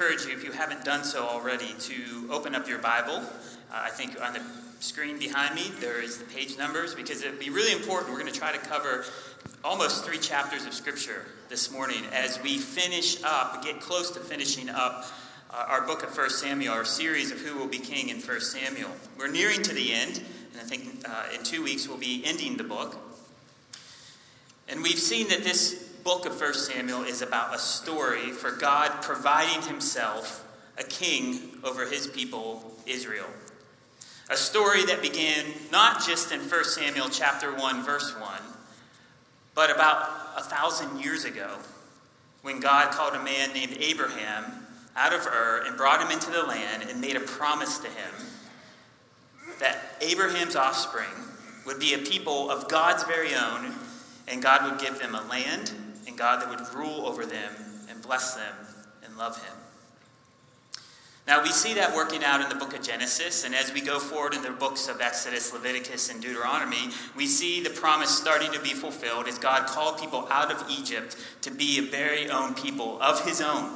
encourage you, if you haven't done so already, to open up your Bible. Uh, I think on the screen behind me there is the page numbers because it'd be really important. We're going to try to cover almost three chapters of Scripture this morning as we finish up, get close to finishing up uh, our book of 1 Samuel, our series of Who Will Be King in 1 Samuel. We're nearing to the end, and I think uh, in two weeks we'll be ending the book. And we've seen that this book of 1 Samuel is about a story for God providing himself a king over his people, Israel. A story that began not just in 1 Samuel chapter 1, verse 1, but about a thousand years ago when God called a man named Abraham out of Ur and brought him into the land and made a promise to him that Abraham's offspring would be a people of God's very own, and God would give them a land and God that would rule over them and bless them and love him. Now, we see that working out in the book of Genesis, and as we go forward in the books of Exodus, Leviticus, and Deuteronomy, we see the promise starting to be fulfilled as God called people out of Egypt to be a very own people of his own.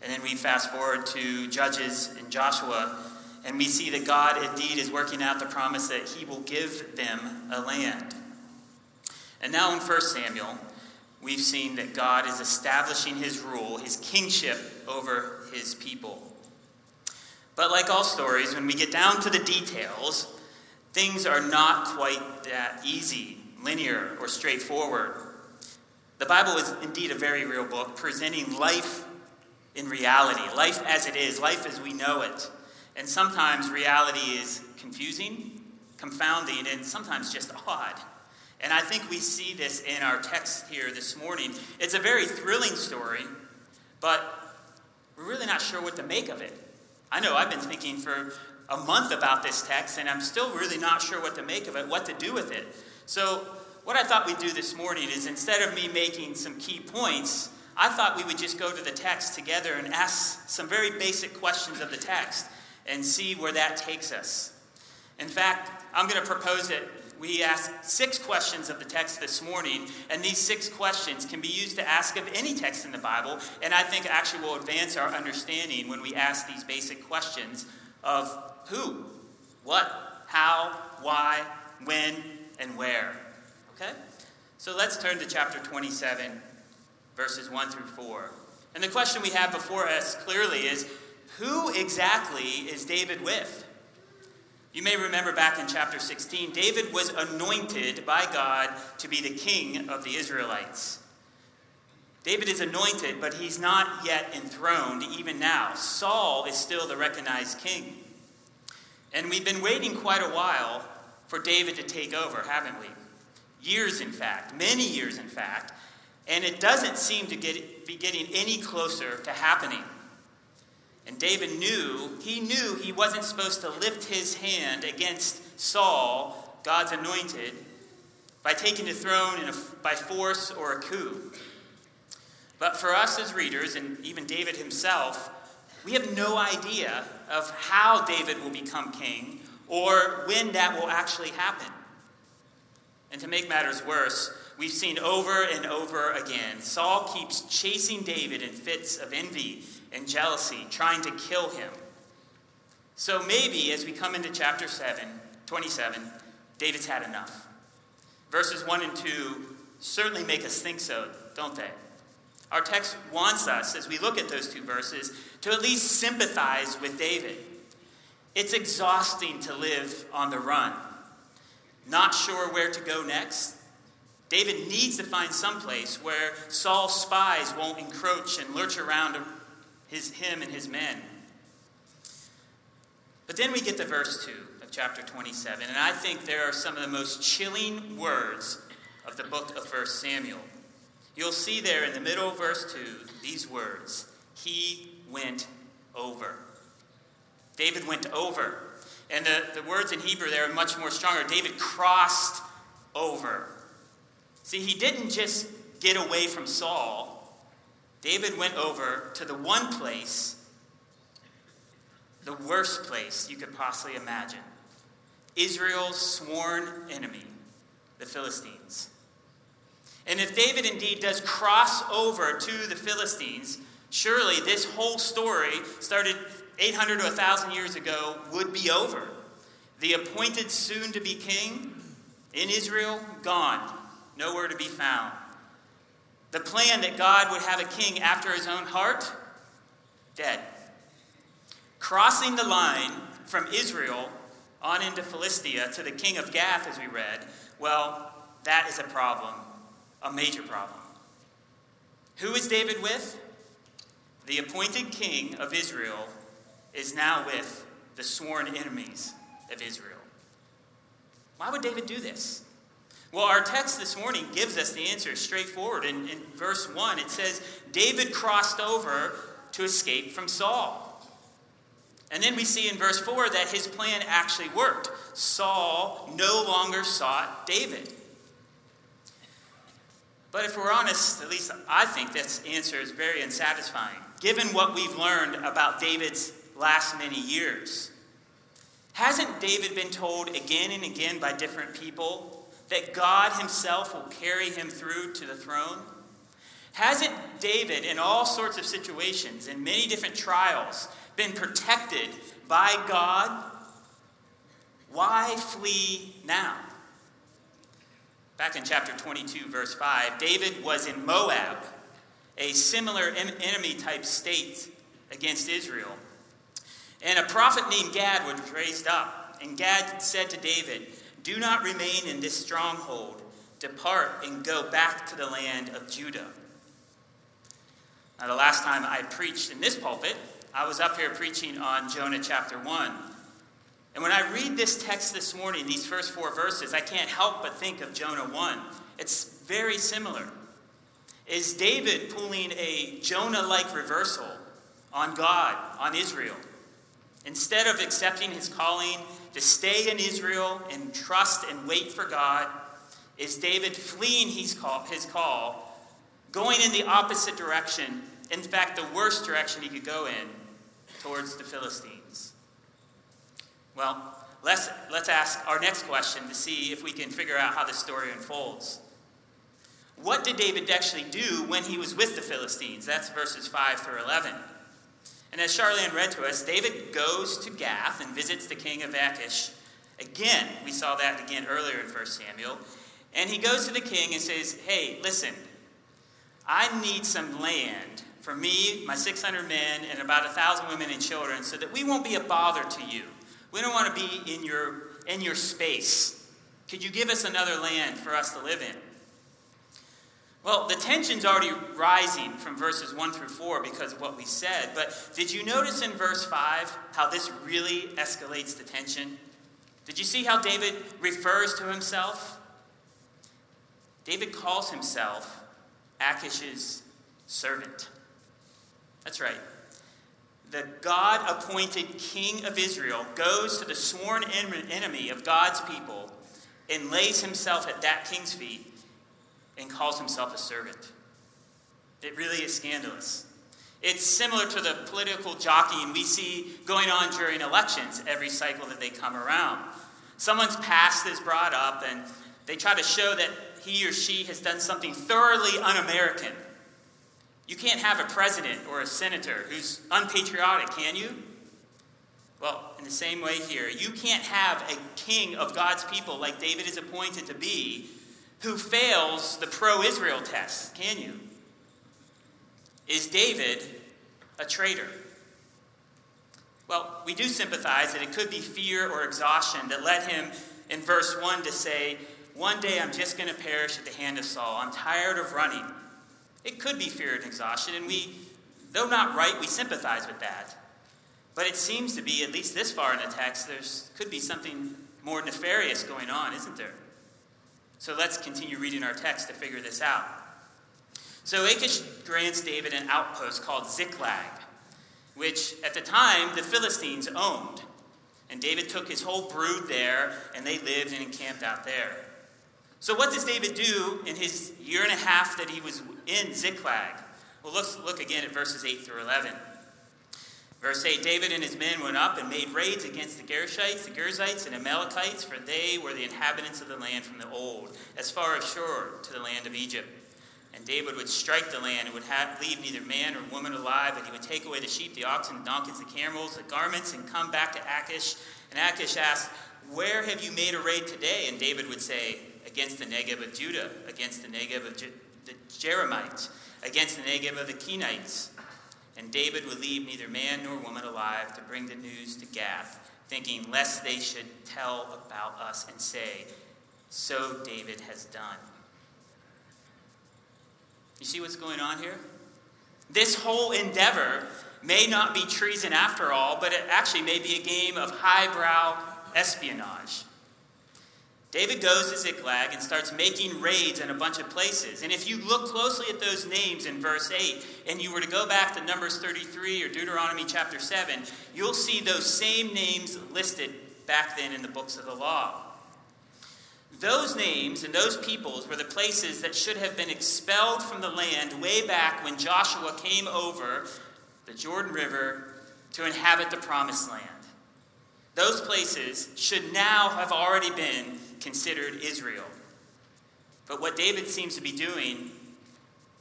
And then we fast forward to Judges and Joshua, and we see that God indeed is working out the promise that he will give them a land. And now in 1 Samuel, we've seen that God is establishing his rule, his kingship over his people. But like all stories, when we get down to the details, things are not quite that easy, linear, or straightforward. The Bible is indeed a very real book, presenting life in reality, life as it is, life as we know it. And sometimes reality is confusing, confounding, and sometimes just odd. And I think we see this in our text here this morning. It's a very thrilling story, but we're really not sure what to make of it. I know I've been thinking for a month about this text, and I'm still really not sure what to make of it, what to do with it. So, what I thought we'd do this morning is instead of me making some key points, I thought we would just go to the text together and ask some very basic questions of the text and see where that takes us. In fact, I'm going to propose that we ask six questions of the text this morning, and these six questions can be used to ask of any text in the Bible, and I think actually will advance our understanding when we ask these basic questions of who, what, how, why, when, and where. Okay? So let's turn to chapter 27, verses 1 through 4. And the question we have before us clearly is who exactly is David with? You may remember back in chapter 16, David was anointed by God to be the king of the Israelites. David is anointed, but he's not yet enthroned even now. Saul is still the recognized king. And we've been waiting quite a while for David to take over, haven't we? Years, in fact, many years, in fact. And it doesn't seem to get, be getting any closer to happening. And David knew, he knew he wasn't supposed to lift his hand against Saul, God's anointed, by taking the throne a, by force or a coup. But for us as readers, and even David himself, we have no idea of how David will become king or when that will actually happen. And to make matters worse, we've seen over and over again Saul keeps chasing David in fits of envy and jealousy, trying to kill him. So maybe as we come into chapter 7, 27, David's had enough. Verses 1 and 2 certainly make us think so, don't they? Our text wants us, as we look at those two verses, to at least sympathize with David. It's exhausting to live on the run, not sure where to go next. David needs to find some place where Saul's spies won't encroach and lurch around his, him and his men. But then we get to verse 2 of chapter 27, and I think there are some of the most chilling words of the book of 1 Samuel. You'll see there in the middle of verse 2 these words He went over. David went over. And the, the words in Hebrew there are much more stronger. David crossed over. See, he didn't just get away from Saul, David went over to the one place, the worst place you could possibly imagine Israel's sworn enemy, the Philistines. And if David indeed does cross over to the Philistines, Surely this whole story, started 800 to 1,000 years ago, would be over. The appointed soon to be king in Israel, gone, nowhere to be found. The plan that God would have a king after his own heart, dead. Crossing the line from Israel on into Philistia to the king of Gath, as we read, well, that is a problem, a major problem. Who is David with? The appointed king of Israel is now with the sworn enemies of Israel. Why would David do this? Well, our text this morning gives us the answer straightforward. In, in verse 1, it says, David crossed over to escape from Saul. And then we see in verse 4 that his plan actually worked. Saul no longer sought David. But if we're honest, at least I think this answer is very unsatisfying, given what we've learned about David's last many years. Hasn't David been told again and again by different people that God himself will carry him through to the throne? Hasn't David, in all sorts of situations, in many different trials, been protected by God? Why flee now? Back in chapter 22, verse 5, David was in Moab, a similar enemy type state against Israel. And a prophet named Gad was raised up. And Gad said to David, Do not remain in this stronghold. Depart and go back to the land of Judah. Now, the last time I preached in this pulpit, I was up here preaching on Jonah chapter 1. And when I read this text this morning, these first four verses, I can't help but think of Jonah 1. It's very similar. Is David pulling a Jonah like reversal on God, on Israel? Instead of accepting his calling to stay in Israel and trust and wait for God, is David fleeing his call, his call, going in the opposite direction, in fact, the worst direction he could go in, towards the Philistines? Well, let's, let's ask our next question to see if we can figure out how the story unfolds. What did David actually do when he was with the Philistines? That's verses 5 through 11. And as Charlene read to us, David goes to Gath and visits the king of Achish. Again, we saw that again earlier in 1 Samuel. And he goes to the king and says, Hey, listen, I need some land for me, my 600 men, and about 1,000 women and children so that we won't be a bother to you. We don't want to be in your, in your space. Could you give us another land for us to live in? Well, the tension's already rising from verses 1 through 4 because of what we said, but did you notice in verse 5 how this really escalates the tension? Did you see how David refers to himself? David calls himself Achish's servant. That's right the God appointed king of Israel goes to the sworn enemy of God's people and lays himself at that king's feet and calls himself a servant. It really is scandalous. It's similar to the political jockeying we see going on during elections every cycle that they come around. Someone's past is brought up and they try to show that he or she has done something thoroughly un American you can't have a president or a senator who's unpatriotic, can you? Well, in the same way here, you can't have a king of God's people like David is appointed to be who fails the pro Israel test, can you? Is David a traitor? Well, we do sympathize that it could be fear or exhaustion that led him in verse 1 to say, One day I'm just going to perish at the hand of Saul. I'm tired of running. It could be fear and exhaustion, and we, though not right, we sympathize with that. But it seems to be, at least this far in the text, there could be something more nefarious going on, isn't there? So let's continue reading our text to figure this out. So Achish grants David an outpost called Ziklag, which at the time the Philistines owned. And David took his whole brood there, and they lived and encamped out there. So, what does David do in his year and a half that he was in Ziklag? Well, let's look again at verses 8 through 11. Verse 8 David and his men went up and made raids against the Geshurites, the Girzites, and Amalekites, for they were the inhabitants of the land from the old, as far as Shur to the land of Egypt. And David would strike the land and would have, leave neither man or woman alive, and he would take away the sheep, the oxen, the donkeys, the camels, the garments, and come back to Achish. And Achish asked, Where have you made a raid today? And David would say, Against the Negeb of Judah, against the Negeb of Je- the Jeremites, against the Negeb of the Kenites. And David would leave neither man nor woman alive to bring the news to Gath, thinking lest they should tell about us and say, So David has done. You see what's going on here? This whole endeavor may not be treason after all, but it actually may be a game of highbrow espionage. David goes to Ziklag and starts making raids in a bunch of places. And if you look closely at those names in verse 8, and you were to go back to Numbers 33 or Deuteronomy chapter 7, you'll see those same names listed back then in the books of the law. Those names and those peoples were the places that should have been expelled from the land way back when Joshua came over the Jordan River to inhabit the promised land. Those places should now have already been considered Israel. But what David seems to be doing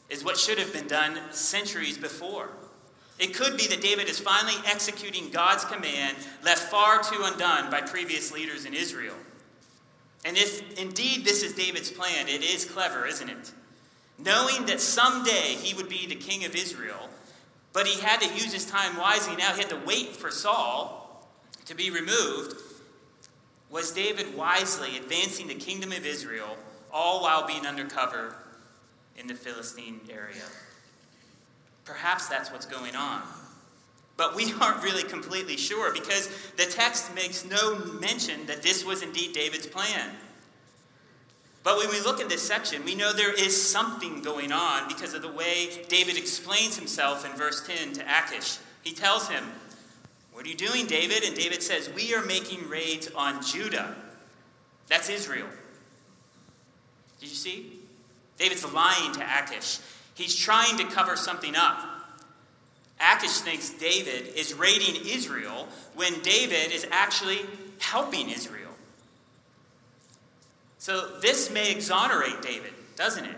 is what should have been done centuries before. It could be that David is finally executing God's command left far too undone by previous leaders in Israel. And if indeed this is David's plan, it is clever, isn't it? Knowing that someday he would be the king of Israel, but he had to use his time wisely. Now he had to wait for Saul to be removed. Was David wisely advancing the kingdom of Israel, all while being undercover in the Philistine area? Perhaps that's what's going on. But we aren't really completely sure because the text makes no mention that this was indeed David's plan. But when we look at this section, we know there is something going on because of the way David explains himself in verse 10 to Achish. He tells him, What are you doing, David? And David says, We are making raids on Judah. That's Israel. Did you see? David's lying to Achish. He's trying to cover something up. Achish thinks David is raiding Israel when David is actually helping Israel. So this may exonerate David, doesn't it?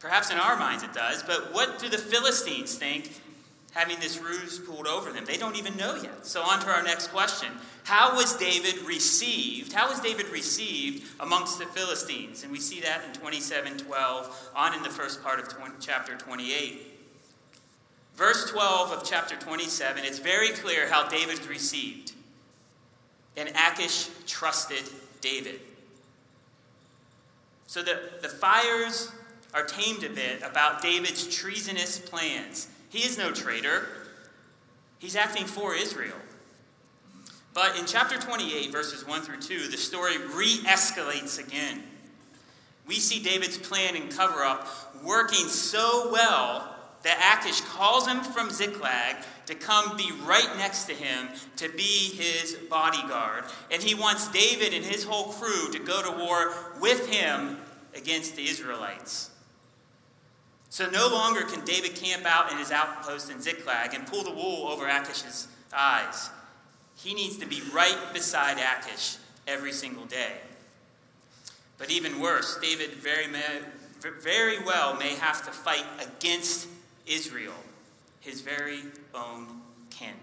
Perhaps in our minds it does, but what do the Philistines think having this ruse pulled over them? They don't even know yet. So on to our next question. How was David received? How was David received amongst the Philistines? And we see that in 27:12 on in the first part of 20, chapter 28. Verse 12 of chapter 27, it's very clear how David's received. And Achish trusted David. So the, the fires are tamed a bit about David's treasonous plans. He is no traitor, he's acting for Israel. But in chapter 28, verses 1 through 2, the story re escalates again. We see David's plan and cover up working so well that Achish calls him from Ziklag to come be right next to him to be his bodyguard. And he wants David and his whole crew to go to war with him against the Israelites. So no longer can David camp out in his outpost in Ziklag and pull the wool over Achish's eyes. He needs to be right beside Achish every single day. But even worse, David very, very well may have to fight against Israel, his very own kin.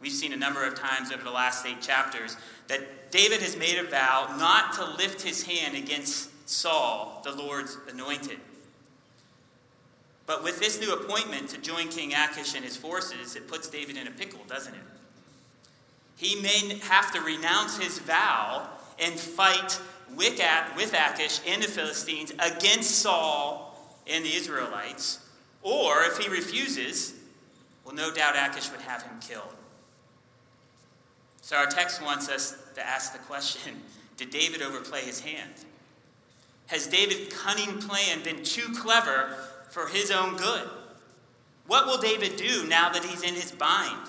We've seen a number of times over the last eight chapters that David has made a vow not to lift his hand against Saul, the Lord's anointed. But with this new appointment to join King Achish and his forces, it puts David in a pickle, doesn't it? He may have to renounce his vow and fight with Achish and the Philistines against Saul and the Israelites. Or if he refuses, well, no doubt Achish would have him killed. So our text wants us to ask the question Did David overplay his hand? Has David's cunning plan been too clever for his own good? What will David do now that he's in his bind?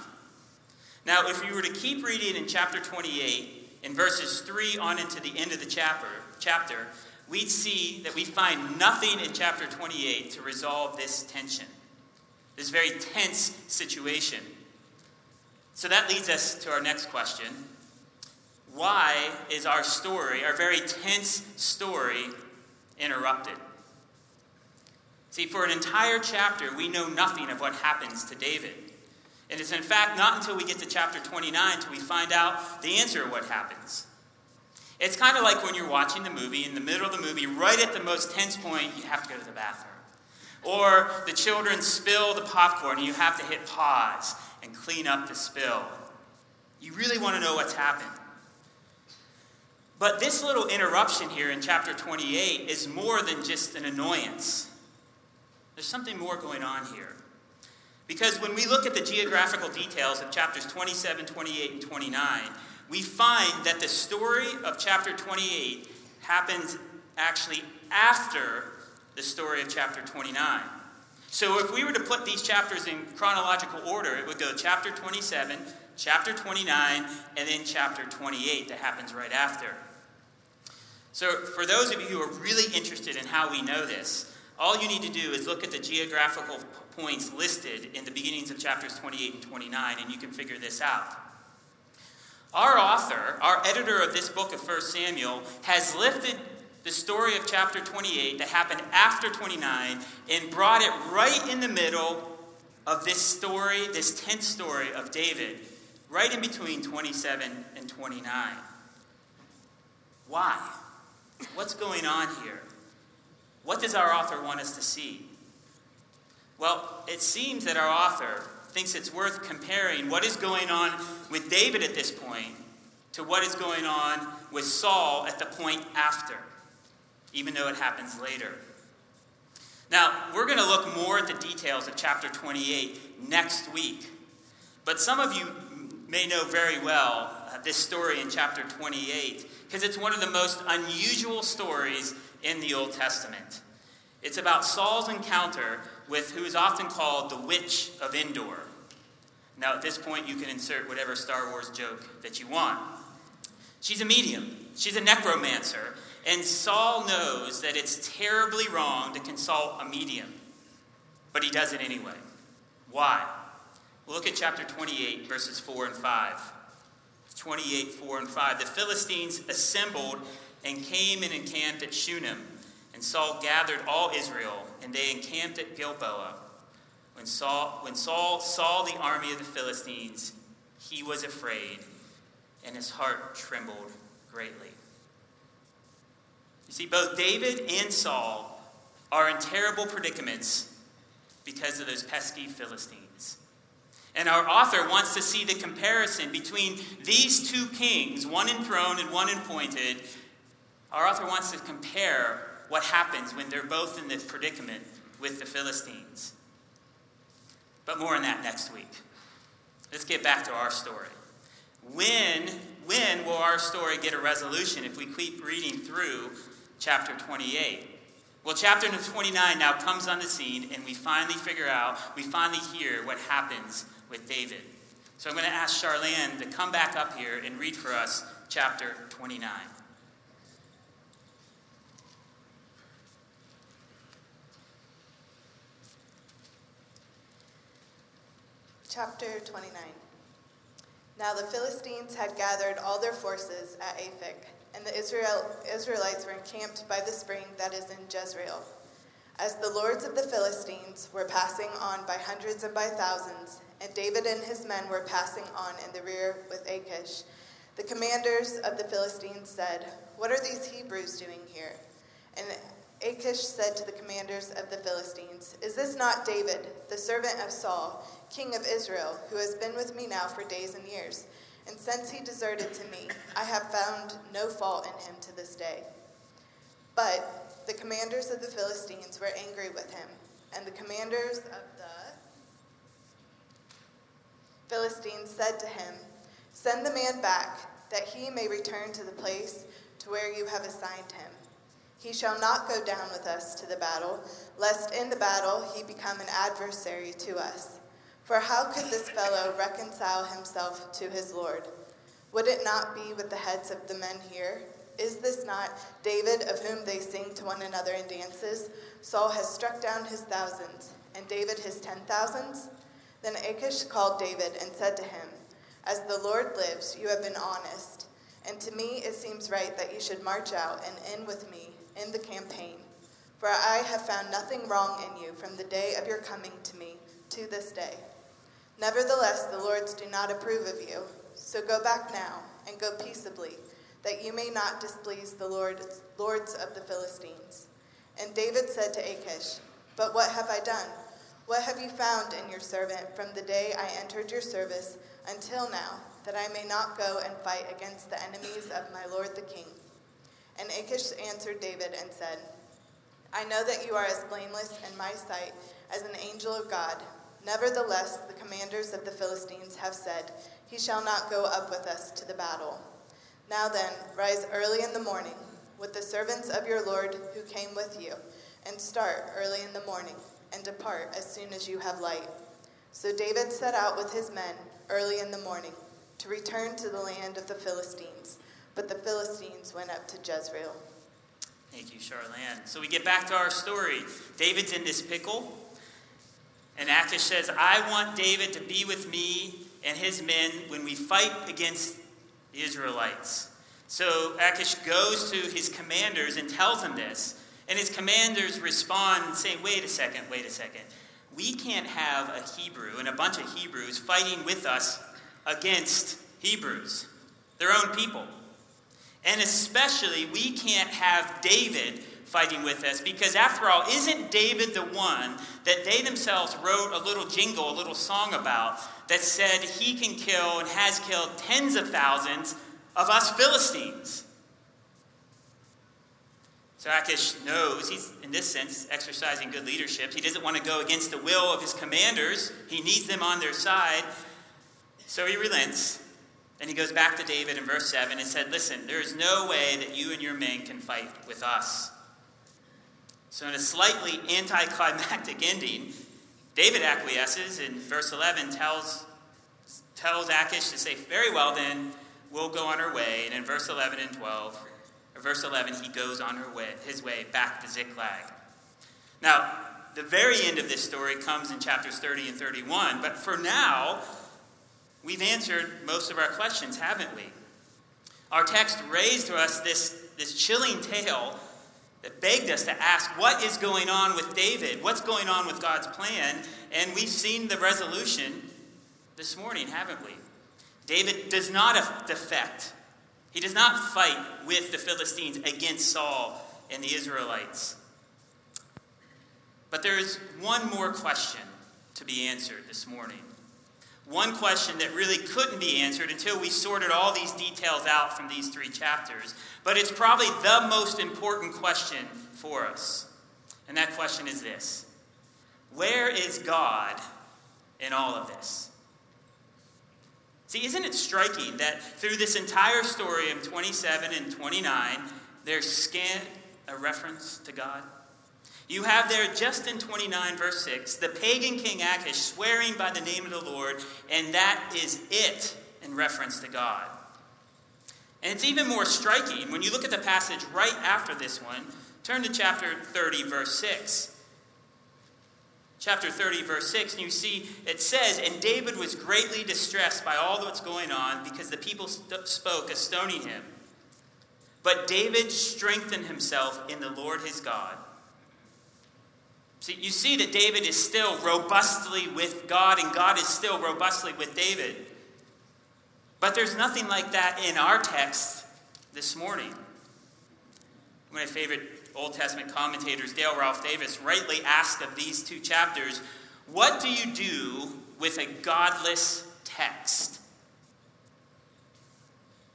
Now, if you were to keep reading in chapter 28, in verses 3 on into the end of the chapter, chapter we'd see that we find nothing in chapter 28 to resolve this tension, this very tense situation. So that leads us to our next question. Why is our story, our very tense story, interrupted? See, for an entire chapter, we know nothing of what happens to David. And it's in fact not until we get to chapter 29 till we find out the answer of what happens. It's kind of like when you're watching the movie, in the middle of the movie, right at the most tense point, you have to go to the bathroom. Or the children spill the popcorn and you have to hit pause and clean up the spill. You really want to know what's happened. But this little interruption here in chapter 28 is more than just an annoyance. There's something more going on here. Because when we look at the geographical details of chapters 27, 28, and 29, we find that the story of chapter 28 happens actually after the story of chapter 29. So if we were to put these chapters in chronological order, it would go chapter 27, chapter 29, and then chapter 28 that happens right after. So for those of you who are really interested in how we know this, all you need to do is look at the geographical points listed in the beginnings of chapters 28 and 29, and you can figure this out. Our author, our editor of this book of 1 Samuel, has lifted the story of chapter 28 that happened after 29 and brought it right in the middle of this story, this 10th story of David, right in between 27 and 29. Why? What's going on here? What does our author want us to see? Well, it seems that our author thinks it's worth comparing what is going on with David at this point to what is going on with Saul at the point after even though it happens later. Now, we're going to look more at the details of chapter 28 next week. But some of you may know very well uh, this story in chapter 28 because it's one of the most unusual stories in the Old Testament. It's about Saul's encounter with who is often called the Witch of Endor. Now, at this point, you can insert whatever Star Wars joke that you want. She's a medium, she's a necromancer, and Saul knows that it's terribly wrong to consult a medium, but he does it anyway. Why? look at chapter 28, verses 4 and 5. 28, 4 and 5. The Philistines assembled and came and encamped at Shunem, and Saul gathered all Israel, and they encamped at Gilboa. When Saul, when Saul saw the army of the Philistines, he was afraid, and his heart trembled greatly. You see, both David and Saul are in terrible predicaments because of those pesky Philistines. And our author wants to see the comparison between these two kings, one enthroned and one appointed. Our author wants to compare what happens when they're both in this predicament with the Philistines. But more on that next week. Let's get back to our story. When, when will our story get a resolution if we keep reading through chapter 28. Well, chapter 29 now comes on the scene, and we finally figure out, we finally hear what happens with David. So I'm going to ask Charlene to come back up here and read for us chapter 29. Chapter 29 Now the Philistines had gathered all their forces at Aphek and the Israel, Israelites were encamped by the spring that is in Jezreel. As the lords of the Philistines were passing on by hundreds and by thousands, and David and his men were passing on in the rear with Achish, the commanders of the Philistines said, What are these Hebrews doing here? And Achish said to the commanders of the Philistines, Is this not David, the servant of Saul, king of Israel, who has been with me now for days and years? And since he deserted to me, I have found no fault in him to this day. But the commanders of the Philistines were angry with him, and the commanders of the Philistines said to him, Send the man back, that he may return to the place to where you have assigned him. He shall not go down with us to the battle, lest in the battle he become an adversary to us. For how could this fellow reconcile himself to his Lord? Would it not be with the heads of the men here? Is this not David of whom they sing to one another in dances? Saul has struck down his thousands, and David his ten thousands? Then Achish called David and said to him, As the Lord lives, you have been honest, and to me it seems right that you should march out and end with me in the campaign. For I have found nothing wrong in you from the day of your coming to me to this day. Nevertheless, the Lords do not approve of you. So go back now and go peaceably, that you may not displease the lords, lords of the Philistines. And David said to Achish, But what have I done? What have you found in your servant from the day I entered your service until now, that I may not go and fight against the enemies of my lord the king? And Achish answered David and said, I know that you are as blameless in my sight as an angel of God. Nevertheless, the commanders of the Philistines have said, He shall not go up with us to the battle. Now then, rise early in the morning with the servants of your Lord who came with you, and start early in the morning, and depart as soon as you have light. So David set out with his men early in the morning to return to the land of the Philistines, but the Philistines went up to Jezreel. Thank you, Charlene. So we get back to our story. David's in this pickle, and Achish says, I want David to be with me and his men when we fight against the Israelites. So Achish goes to his commanders and tells them this, and his commanders respond and say, Wait a second, wait a second. We can't have a Hebrew and a bunch of Hebrews fighting with us against Hebrews, their own people. And especially, we can't have David fighting with us because, after all, isn't David the one that they themselves wrote a little jingle, a little song about that said he can kill and has killed tens of thousands of us Philistines? So Achish knows he's, in this sense, exercising good leadership. He doesn't want to go against the will of his commanders, he needs them on their side. So he relents and he goes back to David in verse 7 and said, Listen, there is no way that you and your men can fight with us. So, in a slightly anticlimactic ending, David acquiesces and verse 11 tells, tells Achish to say, Very well, then, we'll go on our way. And in verse 11 and 12, or verse 11, he goes on her way, his way back to Ziklag. Now, the very end of this story comes in chapters 30 and 31, but for now, We've answered most of our questions, haven't we? Our text raised to us this, this chilling tale that begged us to ask what is going on with David? What's going on with God's plan? And we've seen the resolution this morning, haven't we? David does not defect. He does not fight with the Philistines against Saul and the Israelites. But there is one more question to be answered this morning. One question that really couldn't be answered until we sorted all these details out from these three chapters, but it's probably the most important question for us. And that question is this Where is God in all of this? See, isn't it striking that through this entire story of 27 and 29, there's scant a reference to God? You have there just in 29, verse 6, the pagan king Achish swearing by the name of the Lord, and that is it in reference to God. And it's even more striking when you look at the passage right after this one. Turn to chapter 30, verse 6. Chapter 30, verse 6, and you see it says, And David was greatly distressed by all that's going on because the people st- spoke of stoning him. But David strengthened himself in the Lord his God. You see that David is still robustly with God, and God is still robustly with David. But there's nothing like that in our text this morning. One of my favorite Old Testament commentators, Dale Ralph Davis, rightly asked of these two chapters, What do you do with a godless text?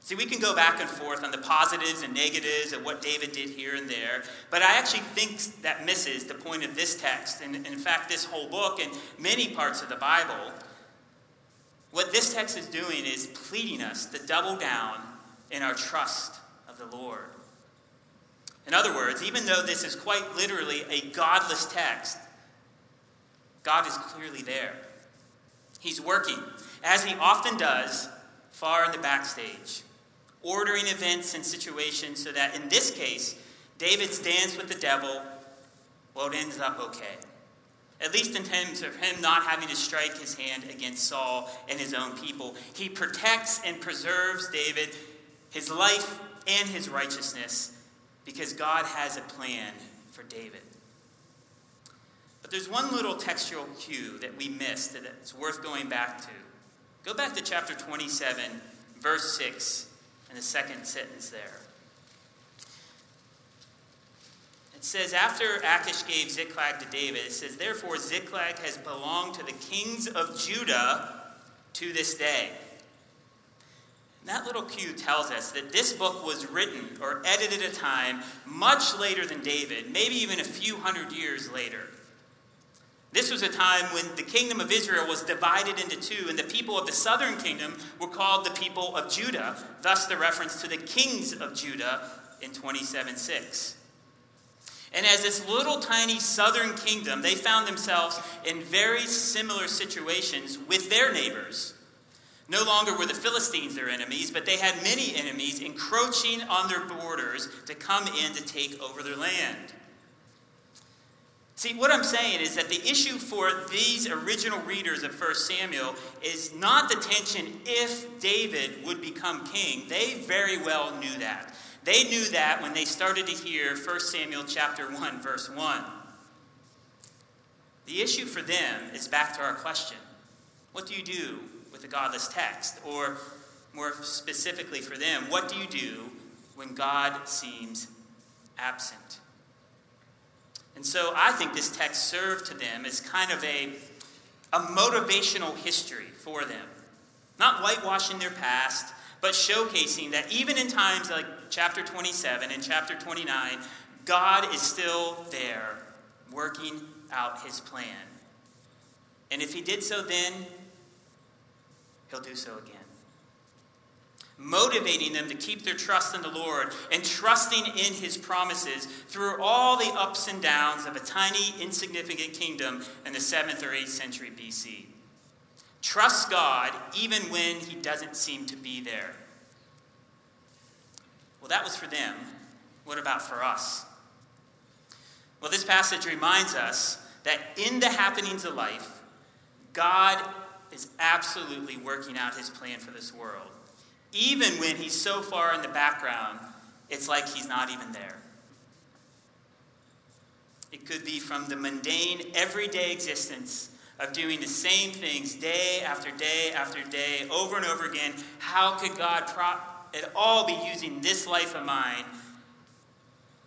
See, we can go back and forth on the positives and negatives of what David did here and there, but I actually think that misses the point of this text, and in fact, this whole book and many parts of the Bible. What this text is doing is pleading us to double down in our trust of the Lord. In other words, even though this is quite literally a godless text, God is clearly there. He's working, as he often does, far in the backstage ordering events and situations so that in this case, David's dance with the devil, well, it ends up okay. At least in terms of him not having to strike his hand against Saul and his own people. He protects and preserves David, his life, and his righteousness because God has a plan for David. But there's one little textual cue that we missed that it's worth going back to. Go back to chapter 27, verse 6, and the second sentence there. It says, after Achish gave Ziklag to David, it says, Therefore Ziklag has belonged to the kings of Judah to this day. That little cue tells us that this book was written or edited at a time much later than David, maybe even a few hundred years later. This was a time when the kingdom of Israel was divided into two, and the people of the southern kingdom were called the people of Judah, thus the reference to the kings of Judah in 27 6. And as this little tiny southern kingdom, they found themselves in very similar situations with their neighbors. No longer were the Philistines their enemies, but they had many enemies encroaching on their borders to come in to take over their land. See, what I'm saying is that the issue for these original readers of 1 Samuel is not the tension if David would become king. They very well knew that. They knew that when they started to hear 1 Samuel chapter 1 verse 1. The issue for them is back to our question. What do you do with a godless text? Or more specifically for them, what do you do when God seems absent? And so I think this text served to them as kind of a, a motivational history for them. Not whitewashing their past, but showcasing that even in times like chapter 27 and chapter 29, God is still there working out his plan. And if he did so then, he'll do so again. Motivating them to keep their trust in the Lord and trusting in his promises through all the ups and downs of a tiny, insignificant kingdom in the 7th or 8th century BC. Trust God even when He doesn't seem to be there. Well, that was for them. What about for us? Well, this passage reminds us that in the happenings of life, God is absolutely working out His plan for this world. Even when He's so far in the background, it's like He's not even there. It could be from the mundane, everyday existence of doing the same things day after day after day, over and over again. How could God pro- at all be using this life of mine,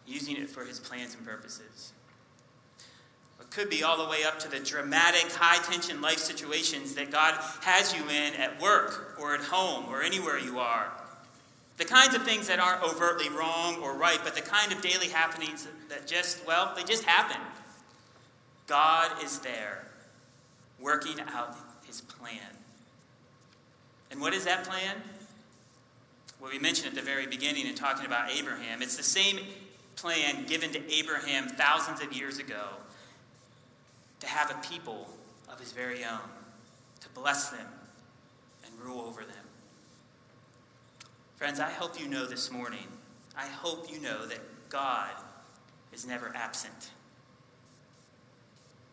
using it for his plans and purposes? Could be all the way up to the dramatic, high tension life situations that God has you in at work or at home or anywhere you are. The kinds of things that aren't overtly wrong or right, but the kind of daily happenings that just, well, they just happen. God is there working out his plan. And what is that plan? Well, we mentioned at the very beginning in talking about Abraham. It's the same plan given to Abraham thousands of years ago to have a people of his very own, to bless them and rule over them. Friends, I hope you know this morning, I hope you know that God is never absent.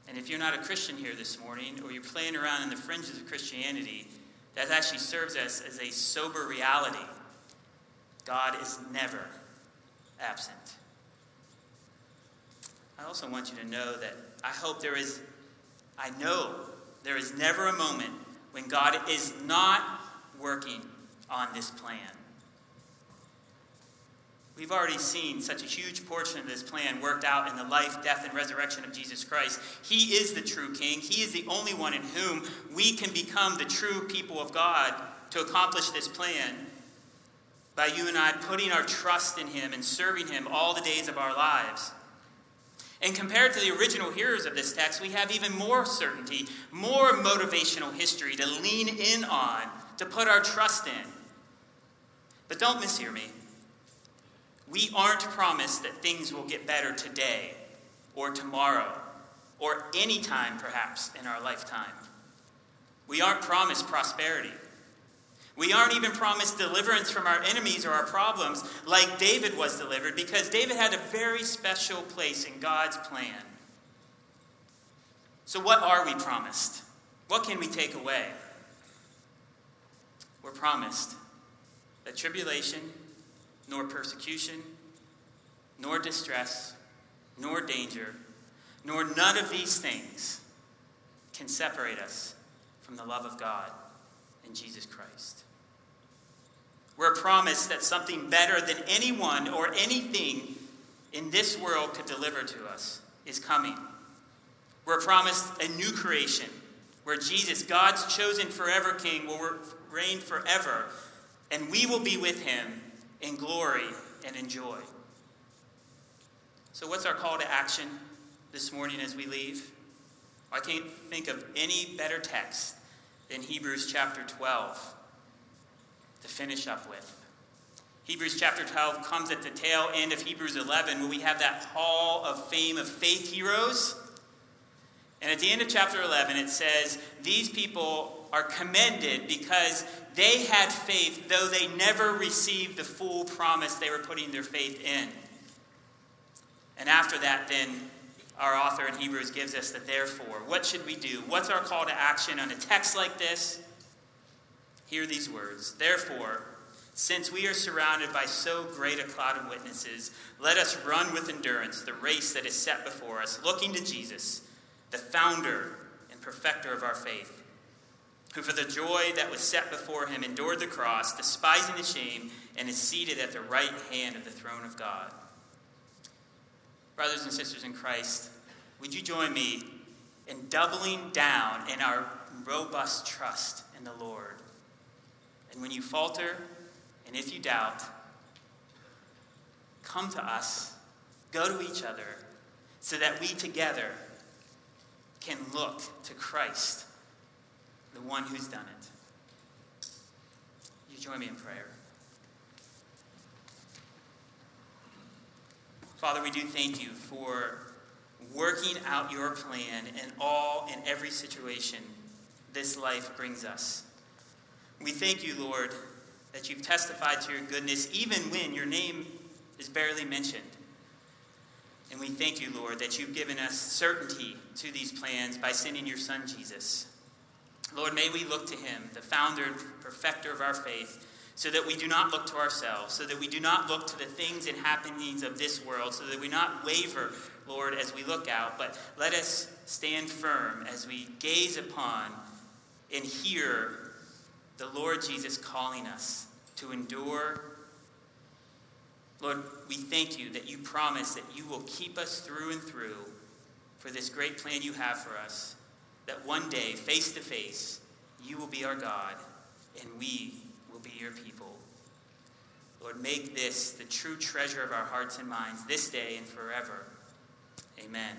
And if you're not a Christian here this morning, or you're playing around in the fringes of Christianity, that actually serves us as a sober reality. God is never absent. I also want you to know that I hope there is, I know there is never a moment when God is not working on this plan. We've already seen such a huge portion of this plan worked out in the life, death, and resurrection of Jesus Christ. He is the true King. He is the only one in whom we can become the true people of God to accomplish this plan by you and I putting our trust in Him and serving Him all the days of our lives. And compared to the original hearers of this text, we have even more certainty, more motivational history to lean in on, to put our trust in. But don't mishear me. We aren't promised that things will get better today or tomorrow or any time, perhaps, in our lifetime. We aren't promised prosperity. We aren't even promised deliverance from our enemies or our problems like David was delivered because David had a very special place in God's plan. So, what are we promised? What can we take away? We're promised that tribulation nor persecution, nor distress, nor danger, nor none of these things can separate us from the love of God in Jesus Christ. We're promised that something better than anyone or anything in this world could deliver to us is coming. We're promised a new creation where Jesus, God's chosen forever King, will reign forever, and we will be with him in glory and in joy. So, what's our call to action this morning as we leave? I can't think of any better text than Hebrews chapter 12 to finish up with. Hebrews chapter 12 comes at the tail end of Hebrews 11, where we have that hall of fame of faith heroes. And at the end of chapter 11, it says, These people are commended because they had faith, though they never received the full promise they were putting their faith in. And after that, then, our author in Hebrews gives us the therefore. What should we do? What's our call to action on a text like this? Hear these words. Therefore, since we are surrounded by so great a cloud of witnesses, let us run with endurance the race that is set before us, looking to Jesus, the founder and perfecter of our faith, who for the joy that was set before him endured the cross, despising the shame, and is seated at the right hand of the throne of God. Brothers and sisters in Christ, would you join me in doubling down in our robust trust in the Lord? And when you falter, and if you doubt, come to us, go to each other, so that we together can look to Christ, the one who's done it. You join me in prayer. Father, we do thank you for working out your plan in all and every situation this life brings us. We thank you, Lord, that you've testified to your goodness even when your name is barely mentioned. And we thank you, Lord, that you've given us certainty to these plans by sending your Son, Jesus. Lord, may we look to him, the founder and perfecter of our faith, so that we do not look to ourselves, so that we do not look to the things and happenings of this world, so that we not waver, Lord, as we look out, but let us stand firm as we gaze upon and hear the Lord Jesus calling us to endure. Lord, we thank you that you promise that you will keep us through and through for this great plan you have for us, that one day, face to face, you will be our God and we will be your people. Lord, make this the true treasure of our hearts and minds this day and forever. Amen.